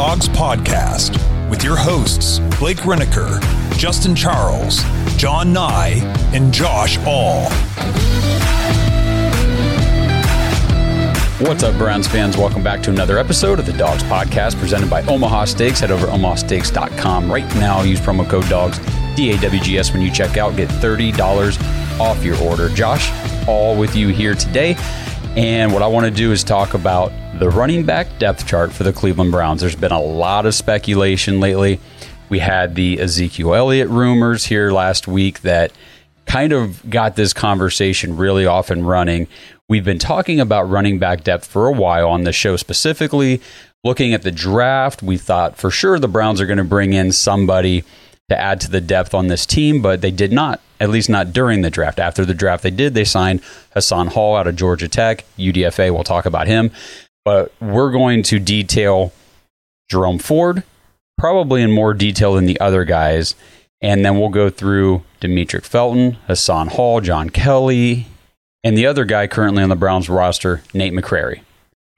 Dawgs Podcast with your hosts, Blake Renaker, Justin Charles, John Nye, and Josh All. What's up, Browns fans? Welcome back to another episode of the Dawgs Podcast presented by Omaha Steaks. Head over to omahasteaks.com right now. Use promo code DAWGS, D A W G S, when you check out. Get $30 off your order. Josh, all with you here today. And what I want to do is talk about the running back depth chart for the Cleveland Browns. There's been a lot of speculation lately. We had the Ezekiel Elliott rumors here last week that kind of got this conversation really off and running. We've been talking about running back depth for a while on the show specifically. Looking at the draft, we thought for sure the Browns are going to bring in somebody to add to the depth on this team, but they did not, at least not during the draft. After the draft, they did. They signed Hassan Hall out of Georgia Tech, UDFA. We'll talk about him. But we're going to detail Jerome Ford, probably in more detail than the other guys. And then we'll go through Demetric Felton, Hassan Hall, John Kelly, and the other guy currently on the Browns roster, Nate McCrary.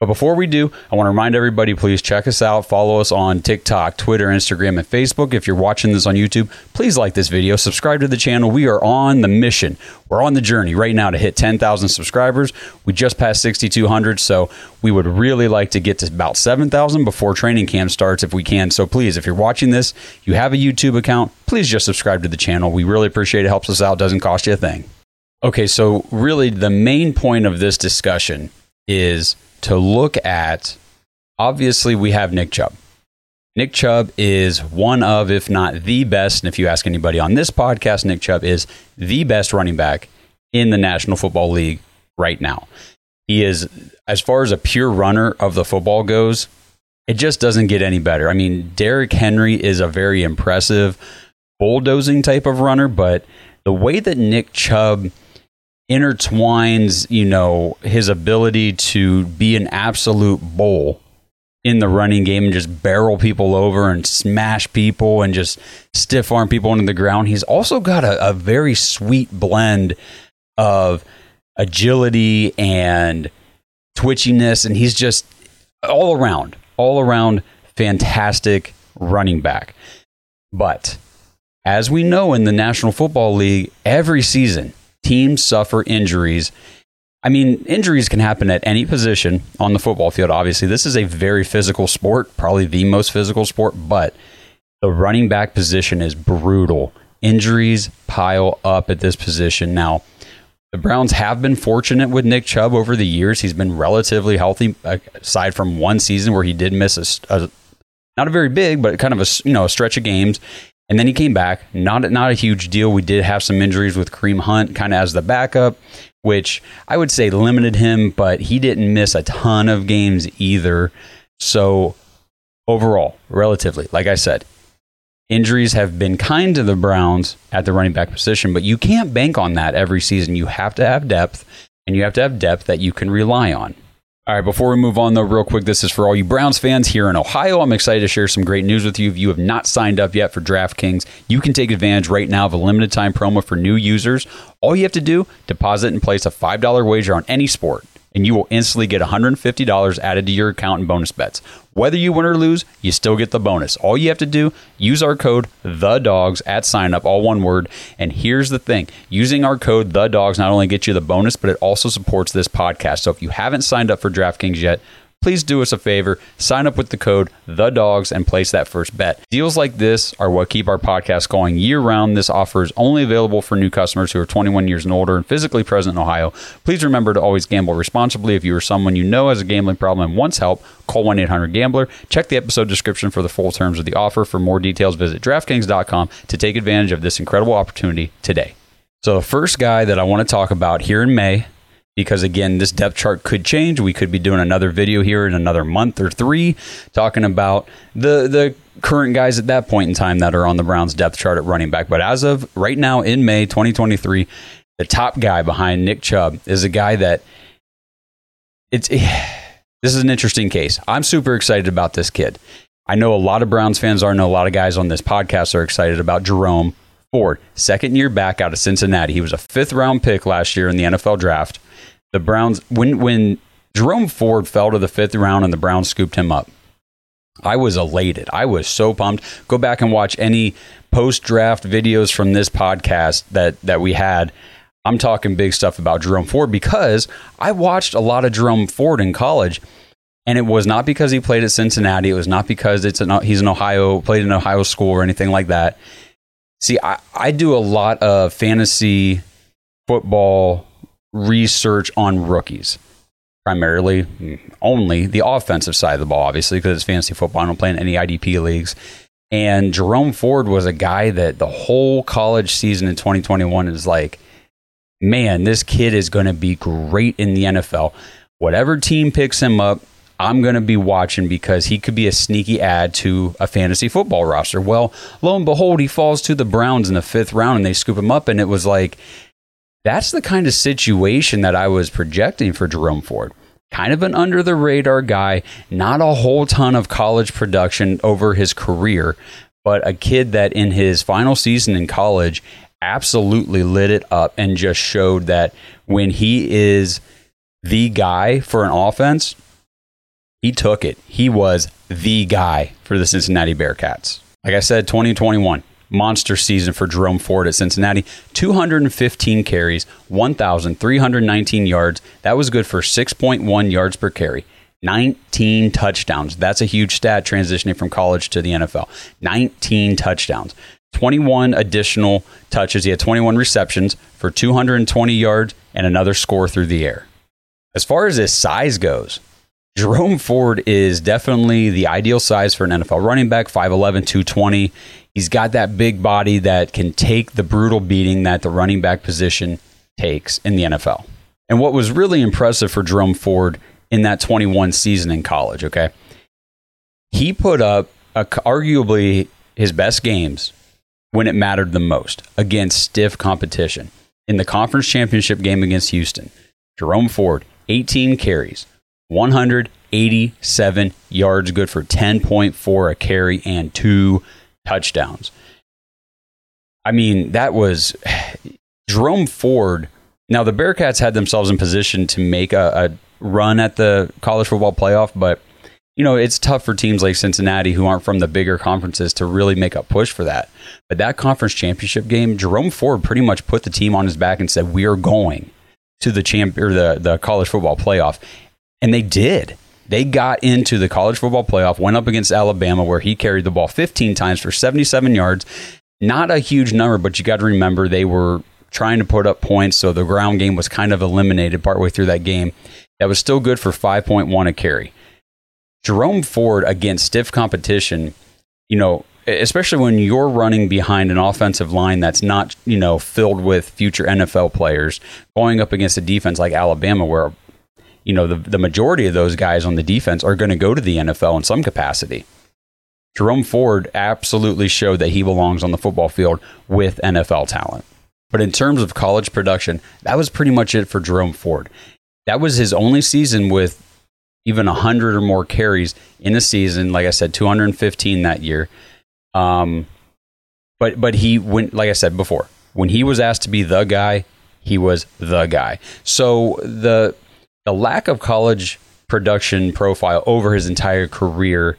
But before we do, I want to remind everybody please check us out. Follow us on TikTok, Twitter, Instagram, and Facebook. If you're watching this on YouTube, please like this video, subscribe to the channel. We are on the mission. We're on the journey right now to hit 10,000 subscribers. We just passed 6,200, so we would really like to get to about 7,000 before training camp starts if we can. So please, if you're watching this, you have a YouTube account, please just subscribe to the channel. We really appreciate it. Helps us out, doesn't cost you a thing. Okay, so really the main point of this discussion is to look at obviously we have Nick Chubb. Nick Chubb is one of, if not the best, and if you ask anybody on this podcast, Nick Chubb is the best running back in the National Football League right now. He is, as far as a pure runner of the football goes, it just doesn't get any better. I mean, Derrick Henry is a very impressive bulldozing type of runner, but the way that Nick Chubb intertwines, you know, his ability to be an absolute bull in the running game and just barrel people over and smash people and just stiff arm people into the ground. He's also got a, a very sweet blend of agility and twitchiness, and he's just all around, all around fantastic running back. But as we know in the National Football League, every season teams suffer injuries. I mean, injuries can happen at any position on the football field. Obviously, this is a very physical sport, probably the most physical sport, but the running back position is brutal. Injuries pile up at this position. Now, the Browns have been fortunate with Nick Chubb over the years. He's been relatively healthy, aside from one season where he did miss a, a not a very big, but kind of a you know a stretch of games. And then he came back. Not not a huge deal. We did have some injuries with Kareem Hunt, kind of as the backup, which I would say limited him, but he didn't miss a ton of games either. So overall, relatively, like I said, injuries have been kind to the Browns at the running back position, but you can't bank on that every season. You have to have depth, and you have to have depth that you can rely on. All right, before we move on, though, real quick, this is for all you Browns fans here in Ohio. I'm excited to share some great news with you. If you have not signed up yet for DraftKings, you can take advantage right now of a limited time promo for new users. All you have to do, deposit and place a $5 wager on any sport and you will instantly get $150 added to your account in bonus bets. Whether you win or lose, you still get the bonus. All you have to do, use our code TheDawgs at sign up, all one word. And here's the thing using our code TheDawgs not only gets you the bonus, but it also supports this podcast. So if you haven't signed up for DraftKings yet, please do us a favor, sign up with the code TheDawgs and place that first bet. Deals like this are what keep our podcast going year round. This offer is only available for new customers who are 21 years and older and physically present in Ohio. Please remember to always gamble responsibly. If you or someone you know has a gambling problem and wants help, call 1-800-GAMBLER. Check the episode description for the full terms of the offer. For more details, visit draftkings.com to take advantage of this incredible opportunity today. So the first guy that I want to talk about here in May because again this depth chart could change. We could be doing another video here in another month or three talking about the the current guys at that point in time that are on the browns depth chart at running back. But as of right now in may 2023 the top guy behind nick chubb is a guy that it's this is an interesting case. I'm super excited about this kid. I know a lot of browns fans are know a lot of guys on this podcast are excited about jerome ford second year back out of cincinnati he was a fifth round pick last year in the nfl draft the Browns when when Jerome Ford fell to the fifth round and the Browns scooped him up. I was elated. I was so pumped. Go back and watch any post draft videos from this podcast that that we had. I'm talking big stuff about Jerome Ford because I watched a lot of Jerome Ford in college, and it was not because he played at Cincinnati. It was not because it's an, he's an Ohio played in Ohio school or anything like that. See, I, I do a lot of fantasy football research on rookies primarily mm, only the offensive side of the ball, obviously, because it's fantasy football. I don't play in any IDP leagues. And Jerome Ford was a guy that the whole college season in 2021 is like, man, this kid is going to be great in the NFL. Whatever team picks him up, I'm going to be watching because he could be a sneaky add to a fantasy football roster. Well, lo and behold, he falls to the Browns in the fifth round and they scoop him up. And it was like, that's the kind of situation that I was projecting for Jerome Ford. Kind of an under the radar guy, not a whole ton of college production over his career, but a kid that in his final season in college absolutely lit it up and just showed that when he is the guy for an offense, he took it. He was the guy for the Cincinnati Bearcats. Like I said, 2021, monster season for Jerome Ford at Cincinnati. 215 carries, 1,319 yards. That was good for 6.1 yards per carry. 19 touchdowns. That's a huge stat transitioning from college to the NFL. 19 touchdowns. 21 additional touches. He had 21 receptions for 220 yards and another score through the air. As far as his size goes, Jerome Ford is definitely the ideal size for an NFL running back, 5'11, 220. He's got that big body that can take the brutal beating that the running back position takes in the NFL. And what was really impressive for Jerome Ford in that 21 season in college, okay? He put up a, arguably his best games when it mattered the most against stiff competition. In the conference championship game against Houston, Jerome Ford, 18 carries, 187 yards, good for 10.4 a carry and two touchdowns. I mean, that was Jerome Ford. Now, the Bearcats had themselves in position to make a, a run at the college football playoff, but you know, it's tough for teams like Cincinnati who aren't from the bigger conferences to really make a push for that. But that conference championship game, Jerome Ford pretty much put the team on his back and said, "We are going to the champ or the the college football playoff," and they did. They got into the college football playoff, went up against Alabama, where he carried the ball 15 times for 77 yards. Not a huge number, but you got to remember they were trying to put up points, so the ground game was kind of eliminated partway through that game. That was still good for 5.1 a carry. Jerome Ford against stiff competition, you know, especially when you're running behind an offensive line that's not, you know, filled with future NFL players, going up against a defense like Alabama, where you know, the, the majority of those guys on the defense are going to go to the NFL in some capacity. Jerome Ford absolutely showed that he belongs on the football field with NFL talent. But in terms of college production, that was pretty much it for Jerome Ford. That was his only season with even 100 or more carries in a season. Like I said, 215 that year. Um, but but he went like I said before, when he was asked to be the guy, he was the guy. So the the lack of college production profile over his entire career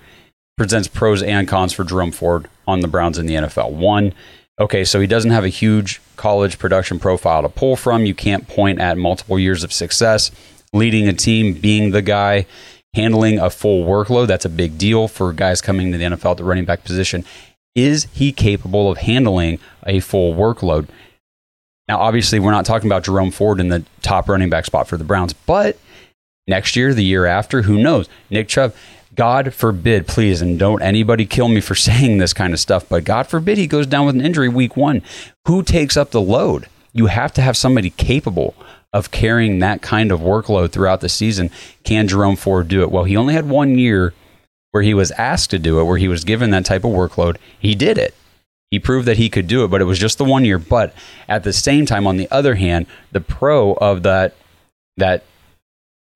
presents pros and cons for Jerome Ford on the Browns in the NFL. One, okay, so he doesn't have a huge college production profile to pull from. You can't point at multiple years of success, leading a team, being the guy, handling a full workload. That's a big deal for guys coming to the NFL at the running back position. Is he capable of handling a full workload? Now, obviously, we're not talking about Jerome Ford in the top running back spot for the Browns, but next year, the year after, who knows? Nick Chubb, God forbid, please, and don't anybody kill me for saying this kind of stuff, but God forbid he goes down with an injury week one. Who takes up the load? You have to have somebody capable of carrying that kind of workload throughout the season. Can Jerome Ford do it? Well, he only had one year where he was asked to do it, where he was given that type of workload. He did it. He proved that he could do it, but it was just the one year. But at the same time, on the other hand, the pro of that that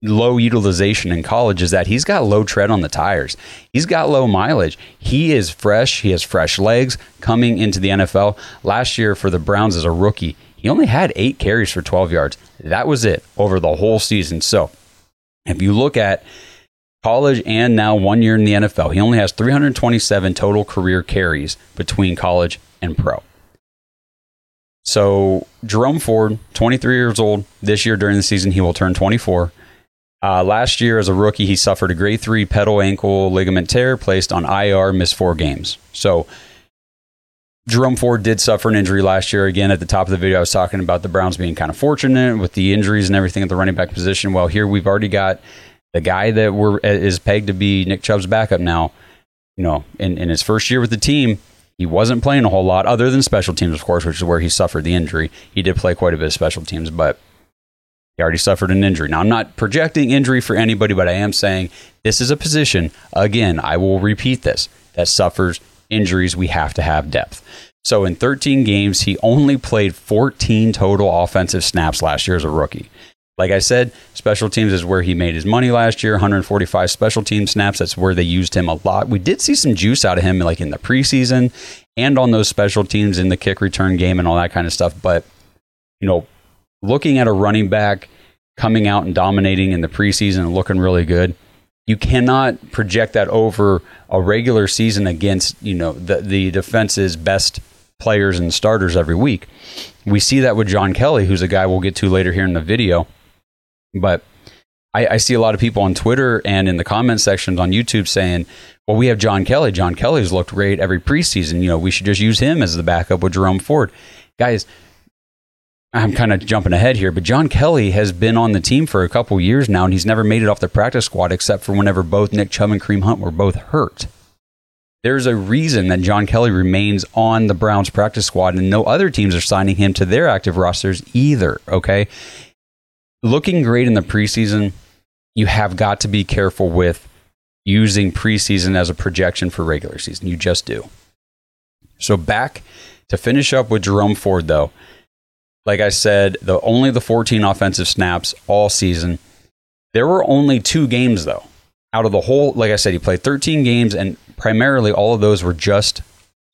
low utilization in college is that he's got low tread on the tires. He's got low mileage. He is fresh. He has fresh legs coming into the NFL. Last year for the Browns as a rookie, he only had eight carries for 12 yards. That was it over the whole season. So if you look at college and now one year in the NFL. He only has 327 total career carries between college and pro. So Jerome Ford, 23 years old this year during the season, he will turn 24. Uh, last year, as a rookie, he suffered a grade three pedal ankle ligament tear, placed on IR, missed four games. So Jerome Ford did suffer an injury last year. Again, at the top of the video, I was talking about the Browns being kind of fortunate with the injuries and everything at the running back position. Well, here we've already got the guy that we're, uh, is pegged to be Nick Chubb's backup now. You know, in, in his first year with the team, he wasn't playing a whole lot, other than special teams, of course, which is where he suffered the injury. He did play quite a bit of special teams, but he already suffered an injury. Now, I'm not projecting injury for anybody, but I am saying this is a position, again, I will repeat this, that suffers injuries. We have to have depth. So in 13 games, he only played 14 total offensive snaps last year as a rookie. Like I said, special teams is where he made his money last year. 145 special team snaps. That's where they used him a lot. We did see some juice out of him, like in the preseason and on those special teams in the kick return game and all that kind of stuff. But you know, looking at a running back coming out and dominating in the preseason and looking really good, you cannot project that over a regular season against you know the the defense's best players and starters every week. We see that with John Kelly, who's a guy we'll get to later here in the video but I, I see a lot of people on Twitter and in the comment sections on YouTube saying, well, we have John Kelly. John Kelly's looked great every preseason. You know, we should just use him as the backup with Jerome Ford. Guys, I'm kind of jumping ahead here, but John Kelly has been on the team for a couple years now, and he's never made it off the practice squad except for whenever both Nick Chubb and Kareem Hunt were both hurt. There's a reason that John Kelly remains on the Browns practice squad, and no other teams are signing him to their active rosters either. Okay looking great in the preseason, you have got to be careful with using preseason as a projection for regular season. You just do. So back to finish up with Jerome Ford though. Like I said, the only the 14 offensive snaps all season. There were only two games though. Out of the whole, like I said, he played 13 games and primarily all of those were just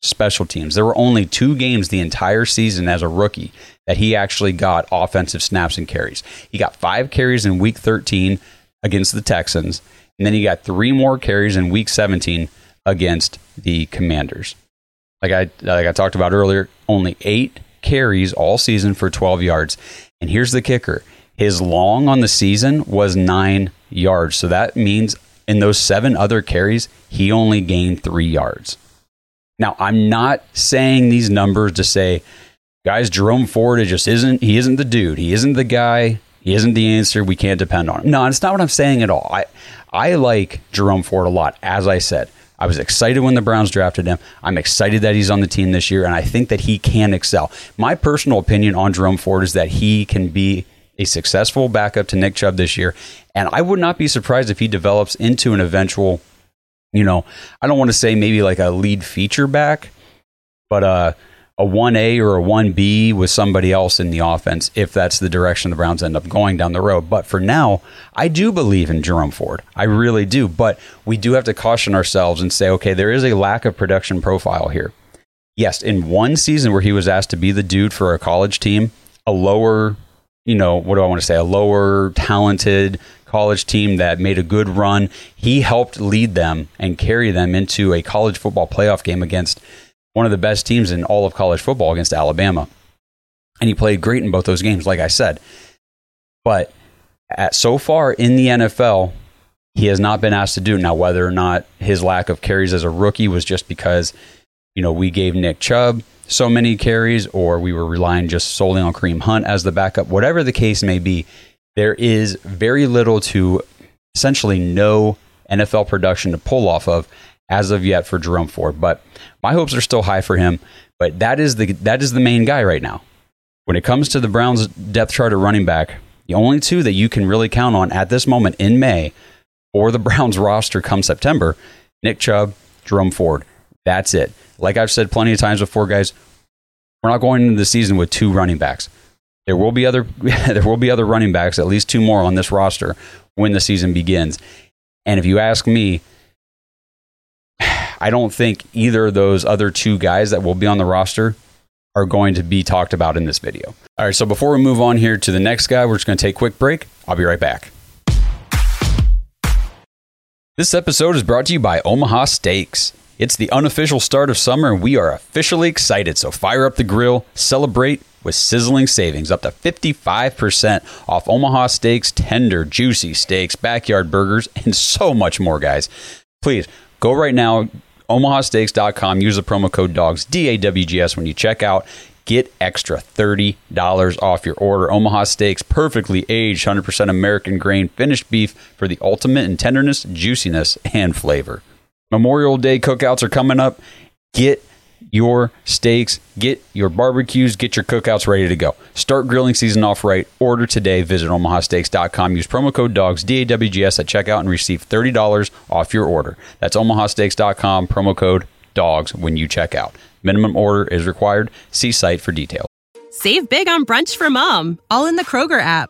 special teams. There were only two games the entire season as a rookie that he actually got offensive snaps and carries. He got five carries in week 13 against the Texans, and then he got three more carries in week 17 against the Commanders. Like I like I talked about earlier, only eight carries all season for 12 yards. And here's the kicker. His long on the season was 9 yards. So that means in those seven other carries, he only gained 3 yards. Now, I'm not saying these numbers to say, guys, Jerome Ford just isn't he isn't the dude. He isn't the guy. He isn't the answer. We can't depend on him. No, it's not what I'm saying at all. I I like Jerome Ford a lot. As I said, I was excited when the Browns drafted him. I'm excited that he's on the team this year, and I think that he can excel. My personal opinion on Jerome Ford is that he can be a successful backup to Nick Chubb this year, and I would not be surprised if he develops into an eventual you know, I don't want to say maybe like a lead feature back, but uh, a 1A or a 1B with somebody else in the offense if that's the direction the Browns end up going down the road. But for now, I do believe in Jerome Ford. I really do. But we do have to caution ourselves and say, okay, there is a lack of production profile here. Yes, in one season where he was asked to be the dude for a college team, a lower, you know, what do I want to say, a lower talented college team that made a good run. He helped lead them and carry them into a college football playoff game against one of the best teams in all of college football against Alabama. And he played great in both those games, like I said. But at, so far in the NFL, he has not been asked to do. Now, whether or not his lack of carries as a rookie was just because, you know, we gave Nick Chubb so many carries or we were relying just solely on Kareem Hunt as the backup, whatever the case may be, there is very little to essentially no NFL production to pull off of as of yet for Jerome Ford. But my hopes are still high for him. But that is the that is the main guy right now. When it comes to the Browns depth chart of running back, the only two that you can really count on at this moment in May or the Browns roster come September, Nick Chubb, Jerome Ford. That's it. Like I've said plenty of times before, guys, we're not going into the season with two running backs. There will be other there will be other running backs, at least two more on this roster when the season begins. And if you ask me, I don't think either of those other two guys that will be on the roster are going to be talked about in this video. All right, so before we move on here to the next guy, we're just going to take a quick break. I'll be right back. This episode is brought to you by Omaha Steaks. It's the unofficial start of summer and we are officially excited. So fire up the grill, celebrate with sizzling savings up to 55% off Omaha Steaks, tender, juicy steaks, backyard burgers, and so much more, guys. Please go right now, omahasteaks.com, use the promo code DAWGS, D A W G S when you check out. Get extra $30 off your order. Omaha Steaks, perfectly aged, 100% American grain, finished beef for the ultimate in tenderness, juiciness, and flavor. Memorial Day cookouts are coming up. Get your steaks, get your barbecues, get your cookouts ready to go. Start grilling season off right. Order today. Visit omahasteaks.com. Use promo code DAWGS, D A W G S at checkout and receive $30 off your order. That's omahasteaks.com, promo code DAWGS when you check out. Minimum order is required. See site for details. Save big on brunch for mom, all in the Kroger app.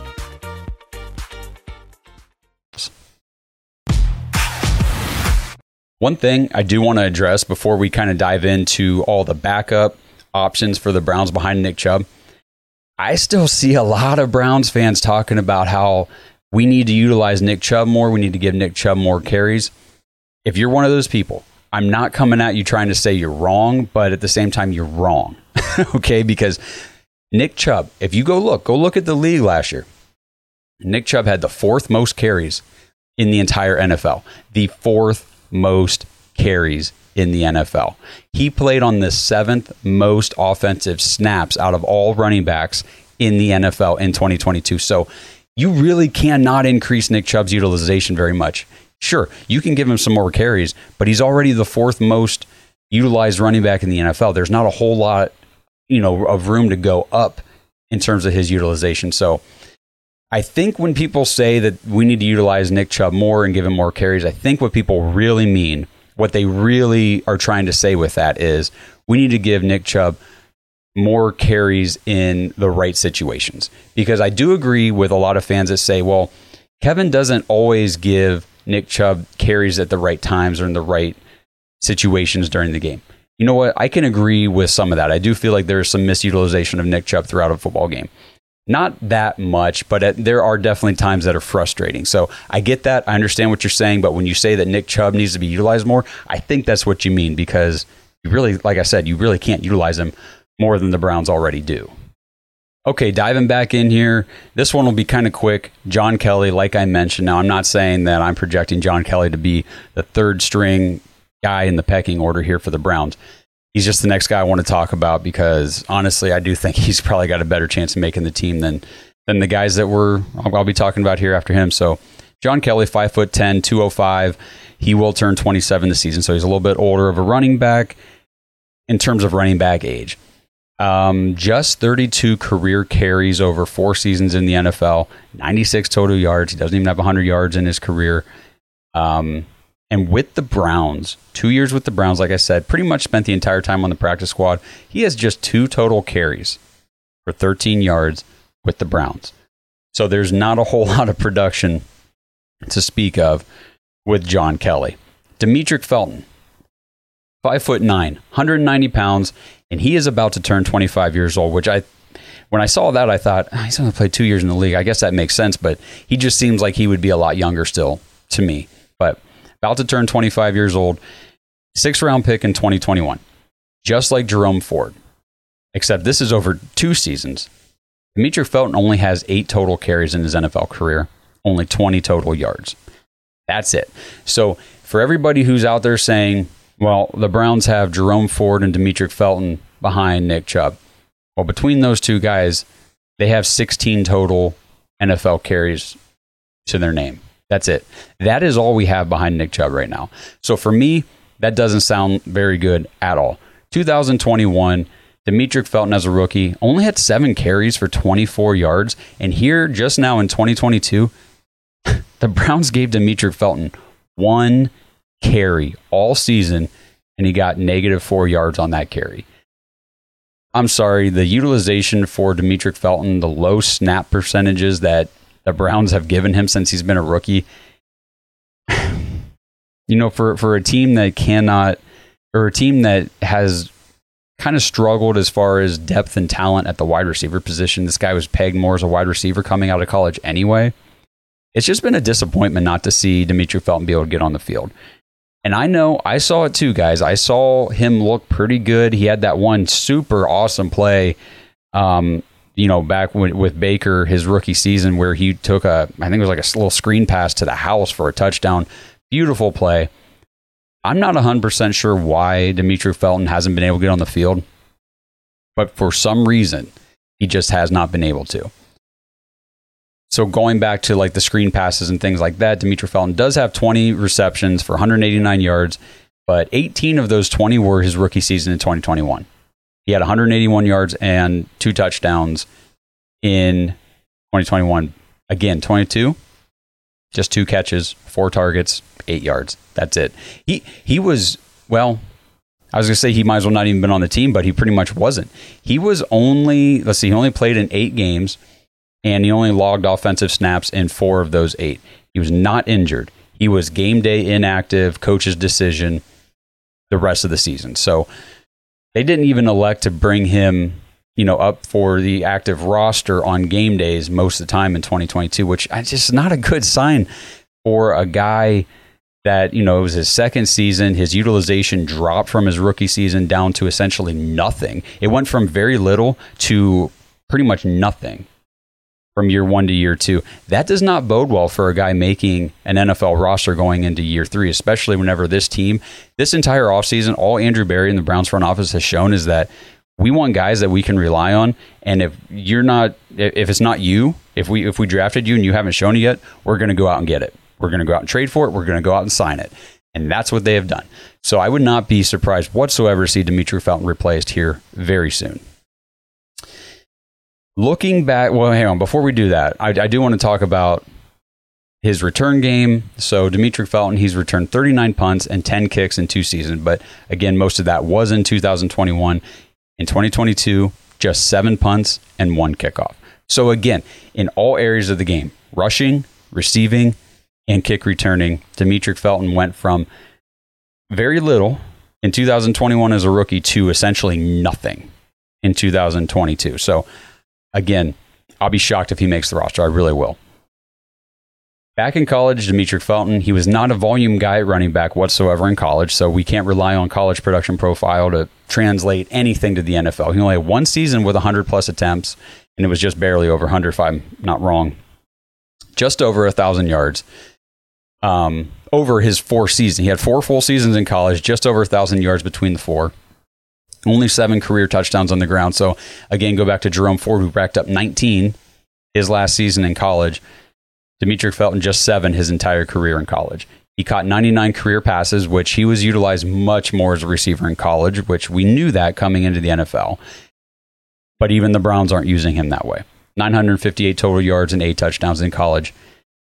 One thing I do want to address before we kind of dive into all the backup options for the Browns behind Nick Chubb, I still see a lot of Browns fans talking about how we need to utilize Nick Chubb more. We need to give Nick Chubb more carries. If you're one of those people, I'm not coming at you trying to say you're wrong, but at the same time, you're wrong. okay? Because Nick Chubb, if you go look, go look at the league last year. Nick Chubb had the fourth most carries in the entire NFL. The fourth most carries in the NFL. He played on the seventh most offensive snaps out of all running backs in the NFL in 2022. So you really cannot increase Nick Chubb's utilization very much. Sure, you can give him some more carries, but he's already the fourth most utilized running back in the NFL. There's not a whole lot, you know, of room to go up in terms of his utilization. So I think when people say that we need to utilize Nick Chubb more and give him more carries, I think what people really mean, what they really are trying to say with that is we need to give Nick Chubb more carries in the right situations. Because I do agree with a lot of fans that say, well, Kevin doesn't always give Nick Chubb carries at the right times or in the right situations during the game. You know what? I can agree with some of that. I do feel like there's some misutilization of Nick Chubb throughout a football game. Not that much, but there are definitely times that are frustrating. So I get that. I understand what you're saying. But when you say that Nick Chubb needs to be utilized more, I think that's what you mean because you really, like I said, you really can't utilize him more than the Browns already do. Okay, diving back in here. This one will be kind of quick. John Kelly, like I mentioned. Now, I'm not saying that I'm projecting John Kelly to be the third string guy in the pecking order here for the Browns he's just the next guy I want to talk about because honestly, I do think he's probably got a better chance of making the team than than the guys that we're I'll be talking about here after him. So John Kelly, five foot 10, 205. He will turn 27 this season, so he's a little bit older of a running back in terms of running back age. Um, just 32 career carries over four seasons in the NFL, 96 total yards. He doesn't even have 100 yards in his career. Um, and with the Browns, two years with the Browns, like I said, pretty much spent the entire time on the practice squad. He has just two total carries for 13 yards with the Browns. So there's not a whole lot of production to speak of with John Kelly. Demetric Felton, five foot nine, 190 pounds, and he is about to turn 25 years old, which I when I saw that, I thought oh, he's going to play two years in the league. I guess that makes sense, but he just seems like he would be a lot younger still to me. But about to turn 25 years old, six round pick in 2021, just like Jerome Ford, except this is over two seasons. Demetric Felton only has eight total carries in his NFL career, only 20 total yards. That's it. So for everybody who's out there saying, well, the Browns have Jerome Ford and Demetric Felton behind Nick Chubb. Well, between those two guys, they have 16 total NFL carries to their name. That's it. That is all we have behind Nick Chubb right now. So for me, that doesn't sound very good at all. 2021, Demetric Felton as a rookie only had seven carries for 24 yards. And here, just now in 2022, the Browns gave Demetric Felton one carry all season, and he got negative four yards on that carry. I'm sorry, the utilization for Demetric Felton, the low snap percentages that the Browns have given him since he's been a rookie. you know, for for a team that cannot or a team that has kind of struggled as far as depth and talent at the wide receiver position. This guy was pegged more as a wide receiver coming out of college anyway. It's just been a disappointment not to see Demetric Felton be able to get on the field. And I know I saw it too, guys. I saw him look pretty good. He had that one super awesome play, um, you know, back with, with Baker his rookie season where he took a, I think it was like a little screen pass to the house for a touchdown. Beautiful play. I'm not 100% sure why Demetric Felton hasn't been able to get on the field, but for some reason, he just has not been able to. So going back to like the screen passes and things like that, Demetric Felton does have 20 receptions for 189 yards, but 18 of those 20 were his rookie season in 2021. He had 181 yards and two touchdowns in 2021. Again, 22, just two catches, four targets, eight yards. That's it. He he was well. I was gonna say he might as well not even been on the team, but he pretty much wasn't. He was only let's see, he only played in eight games and he only logged offensive snaps in four of those eight. He was not injured. He was game day inactive, coach's decision the rest of the season. So they didn't even elect to bring him, you know, up for the active roster on game days most of the time in 2022, which is just not a good sign for a guy that, you know, it was his second season. His utilization dropped from his rookie season down to essentially nothing. It went from very little to pretty much nothing from year one to year two. That does not bode well for a guy making an NFL roster going into year three, especially whenever this team, this entire offseason, all Andrew Berry and the Browns front office has shown is that we want guys that we can rely on. And if you're not, if it's not you, if we if we drafted you and you haven't shown it yet, we're going to go out and get it. We're going to go out and trade for it. We're going to go out and sign it. And that's what they have done. So I would not be surprised whatsoever to see Demetric Felton replaced here very soon. Looking back, well, hang on. Before we do that, I, I do want to talk about his return game. So Demetric Felton, he's returned 39 punts and 10 kicks in two seasons. But again, most of that was in 2021. In 2022, just seven punts and one kickoff. So again, in all areas of the game, rushing, receiving, and kick returning, Demetric Felton went from very little in 2021 as a rookie to essentially nothing in 2022. So Again, I'll be shocked if he makes the roster. I really will. Back in college, Demetric Felton, he was not a volume guy running back whatsoever in college, so we can't rely on college production profile to translate anything to the NFL. He only had one season with 100 plus attempts, and it was just barely over 100, if I'm not wrong. Just over 1,000 yards um, over his four seasons. He had four full seasons in college, just over 1,000 yards between the four. Only seven career touchdowns on the ground. So again, go back to Jerome Ford, who racked up 19 his last season in college. Demetric Felton just seven his entire career in college. He caught 99 career passes, which he was utilized much more as a receiver in college, which we knew that coming into the NFL. But even the Browns aren't using him that way. 958 total yards and eight touchdowns in college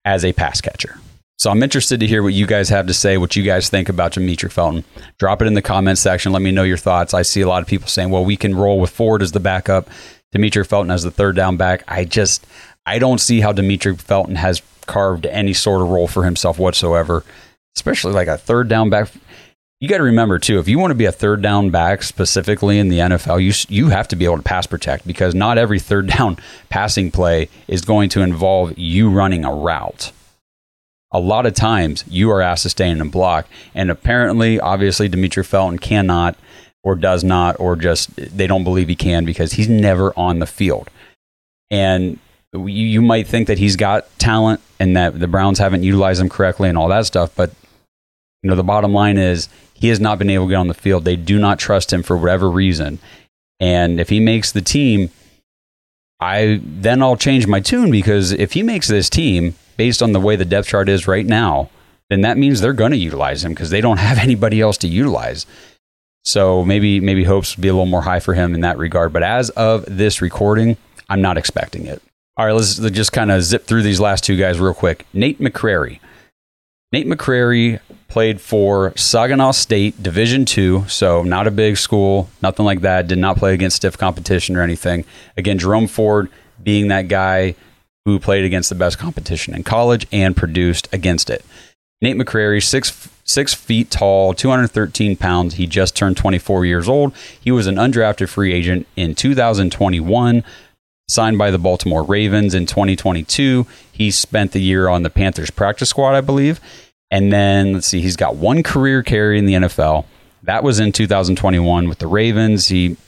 as a pass catcher. So I'm interested to hear what you guys have to say, what you guys think about Demetric Felton. Drop it in the comments section. Let me know your thoughts. I see a lot of people saying, well, we can roll with Ford as the backup, Demetric Felton as the third down back. I just, I don't see how Demetric Felton has carved any sort of role for himself whatsoever, especially like a third down back. You got to remember too, if you want to be a third down back specifically in the NFL, you you have to be able to pass protect because not every third down passing play is going to involve you running a route a lot of times you are asked to stay in and block. And apparently, obviously, Demetric Felton cannot or does not, or just they don't believe he can because he's never on the field. And you, you might think that he's got talent and that the Browns haven't utilized him correctly and all that stuff. But, you know, the bottom line is he has not been able to get on the field. They do not trust him for whatever reason. And if he makes the team, I then I'll change my tune because if he makes this team, based on the way the depth chart is right now, then that means they're going to utilize him because they don't have anybody else to utilize. So maybe maybe hopes be a little more high for him in that regard. But as of this recording, I'm not expecting it. All right, let's just kind of zip through these last two guys real quick. Nate McCrary. Nate McCrary played for Saginaw State Division Two, so not a big school, nothing like that. Did not play against stiff competition or anything. Again, Jerome Ford being that guy who played against the best competition in college and produced against it. Nate McCrary, six six feet tall, 213 pounds. He just turned 24 years old. He was an undrafted free agent in 2021, signed by the Baltimore Ravens in 2022. He spent the year on the Panthers practice squad, I believe. And then let's see, he's got one career carry in the NFL. That was in 2021 with the Ravens. He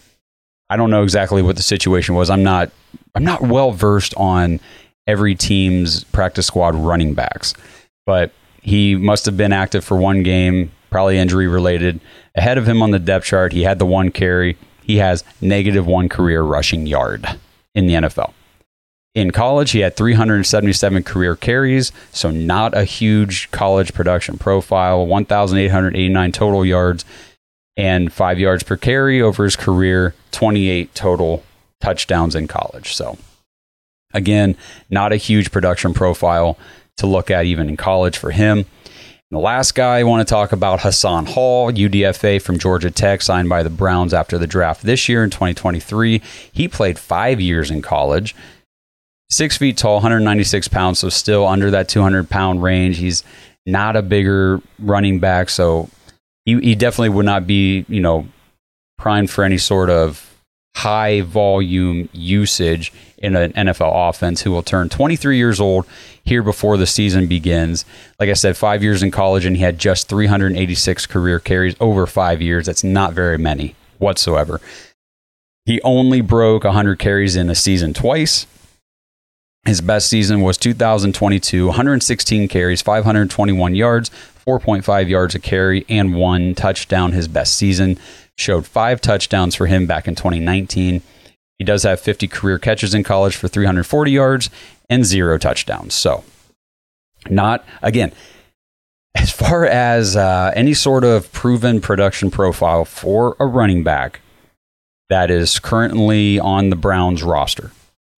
I don't know exactly what the situation was. I'm not I'm not well versed on every team's practice squad running backs. But he must have been active for one game, probably injury related. Ahead of him on the depth chart, he had the one carry. He has negative one career rushing yard in the NFL. In college, he had 377 career carries, so not a huge college production profile, 1,889 total yards, and five yards per carry over his career, 28 total touchdowns in college. So, again, not a huge production profile to look at even in college for him. And the last guy I want to talk about, Hassan Hall, UDFA from Georgia Tech, signed by the Browns after the draft this year in 2023. He played five years in college. Six feet tall, 196 pounds, so still under that 200 pound range. He's not a bigger running back, so he, he definitely would not be, you know, primed for any sort of high volume usage in an NFL offense who will turn 23 years old here before the season begins. Like I said, five years in college, and he had just 386 career carries over five years. That's not very many whatsoever. He only broke 100 carries in a season twice. His best season was 2022, 116 carries, 521 yards, 4.5 yards a carry, and one touchdown. His best season showed five touchdowns for him back in 2019. He does have 50 career catches in college for 340 yards and zero touchdowns. So, not, again, as far as uh, any sort of proven production profile for a running back that is currently on the Browns roster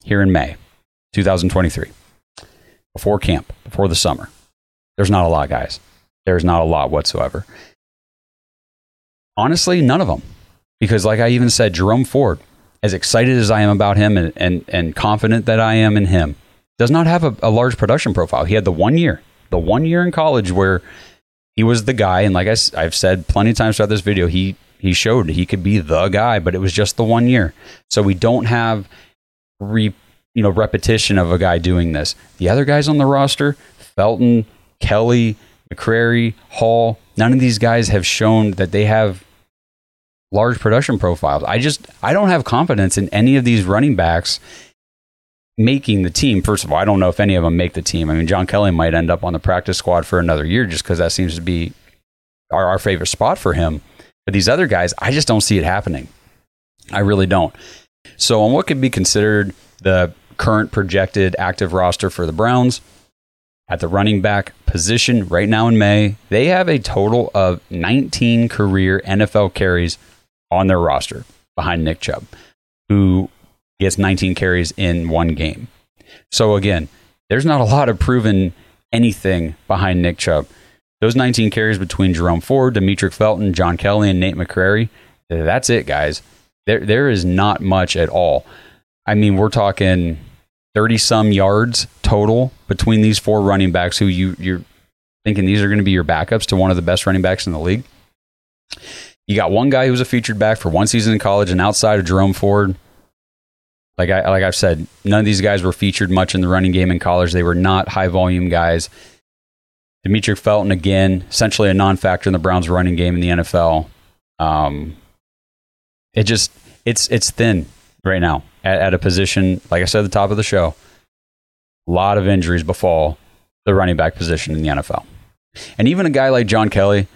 here in May 2023, before camp, before the summer, there's not a lot, guys. There's not a lot whatsoever. Honestly, none of them. Because, like I even said, Jerome Ford, as excited as I am about him and, and, and confident that I am in him, does not have a, a large production profile. He had the one year, the one year in college where he was the guy. And like I, I've said plenty of times throughout this video, he, he showed he could be the guy, but it was just the one year. So we don't have re, you know, repetition of a guy doing this. The other guys on the roster, Felton, Kelly, McCrary, Hall, none of these guys have shown that they have large production profiles. I just I don't have confidence in any of these running backs making the team. First of all, I don't know if any of them make the team. I mean, John Kelly might end up on the practice squad for another year just because that seems to be our, our favorite spot for him. But these other guys, I just don't see it happening. I really don't. So, on what could be considered the current projected active roster for the Browns, at the running back position right now in May, they have a total of 19 career NFL carries on their roster behind Nick Chubb, who gets 19 carries in one game. So again, there's not a lot of proven anything behind Nick Chubb. Those 19 carries between Jerome Ford, Demetric Felton, John Kelly, and Nate McCrary, that's it, guys. There, there is not much at all. I mean, we're talking 30 some yards total between these four running backs who you, you're thinking these are going to be your backups to one of the best running backs in the league. You got one guy who was a featured back for one season in college, and outside of Jerome Ford, like I like I've said, none of these guys were featured much in the running game in college. They were not high volume guys. Demetric Felton again, essentially a non-factor in the Browns' running game in the NFL. Um, it just it's it's thin right now at, at a position like I said at the top of the show. A lot of injuries befall the running back position in the NFL, and even a guy like John Kelly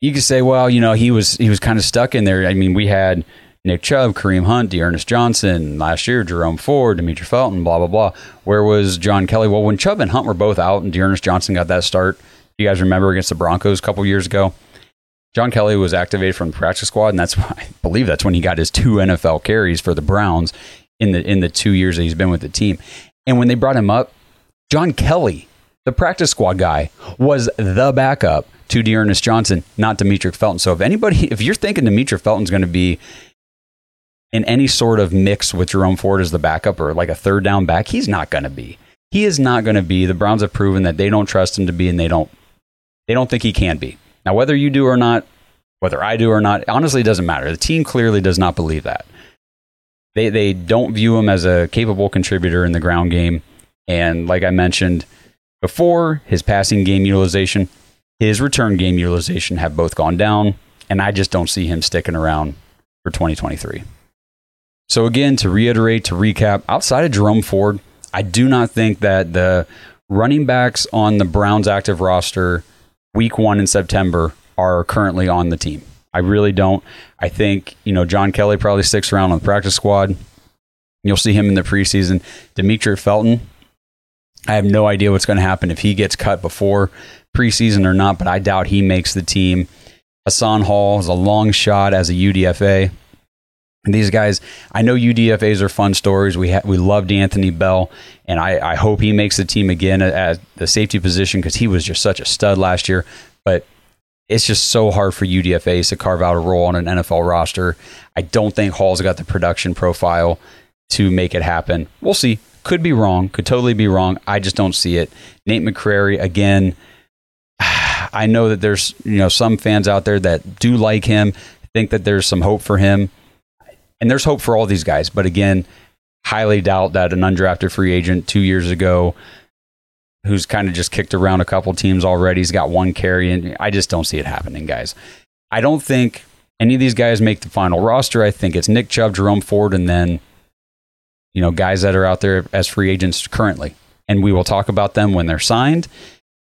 you could say, well, you know, he was he was kind of stuck in there. I mean, we had Nick Chubb, Kareem Hunt, D'Ernest Johnson last year, Jerome Ford, Demetric Felton, blah blah blah. Where was John Kelly? Well, when Chubb and Hunt were both out, and D'Ernest Johnson got that start, you guys remember against the Broncos a couple years ago. John Kelly was activated from the practice squad, and that's why I believe that's when he got his two NFL carries for the Browns in the in the two years that he's been with the team. And when they brought him up, John Kelly the practice squad guy, was the backup to D'Ernest Johnson, not Demetric Felton. So if anybody, if you're thinking Demetric Felton's going to be in any sort of mix with Jerome Ford as the backup or like a third down back, he's not going to be. He is not going to be. The Browns have proven that they don't trust him to be, and they don't. They don't think he can be. Now, whether you do or not, whether I do or not, honestly, doesn't matter. The team clearly does not believe that. They they don't view him as a capable contributor in the ground game, and like I mentioned before, his passing game utilization, his return game utilization have both gone down, and I just don't see him sticking around for 2023. So again, to reiterate, to recap, outside of Jerome Ford, I do not think that the running backs on the Browns active roster week one in September are currently on the team. I really don't. I think, you know, John Kelly probably sticks around on the practice squad. You'll see him in the preseason. Demetric Felton, I have no idea what's going to happen if he gets cut before preseason or not, but I doubt he makes the team. Hassan Hall is a long shot as a UDFA. And these guys, I know UDFAs are fun stories. We ha- we loved Anthony Bell, and I, I hope he makes the team again at the safety position because he was just such a stud last year. But it's just so hard for UDFAs to carve out a role on an NFL roster. I don't think Hall's got the production profile to make it happen. We'll see. Could be wrong. Could totally be wrong. I just don't see it. Nate McCrary again. I know that there's you know some fans out there that do like him, think that there's some hope for him and there's hope for all these guys. But again, highly doubt that an undrafted free agent two years ago who's kind of just kicked around a couple teams already. He's got one carry, and I just don't see it happening, guys. I don't think any of these guys make the final roster. I think it's Nick Chubb, Jerome Ford, and then you know guys that are out there as free agents currently. And we will talk about them when they're signed.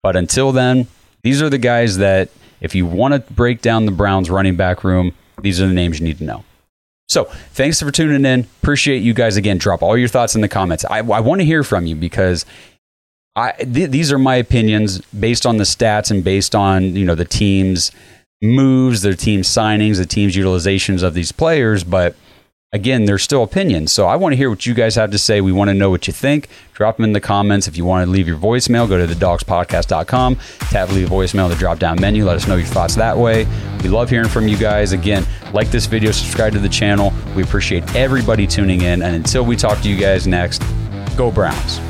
But until then, these are the guys that if you want to break down the Browns running back room, these are the names you need to know. So thanks for tuning in. Appreciate you guys again. Drop all your thoughts in the comments. I, I want to hear from you because I th- these are my opinions based on the stats and based on you know the team's moves, their team signings, the team's utilizations of these players, but again, they're still opinions. So I want to hear what you guys have to say. We want to know what you think. Drop them in the comments. If you want to leave your voicemail, go to thedawgspodcast.com, tap leave voicemail the drop down menu. Let us know your thoughts that way. We love hearing from you guys. Again, like this video, subscribe to the channel. We appreciate everybody tuning in. And until we talk to you guys next, go Browns.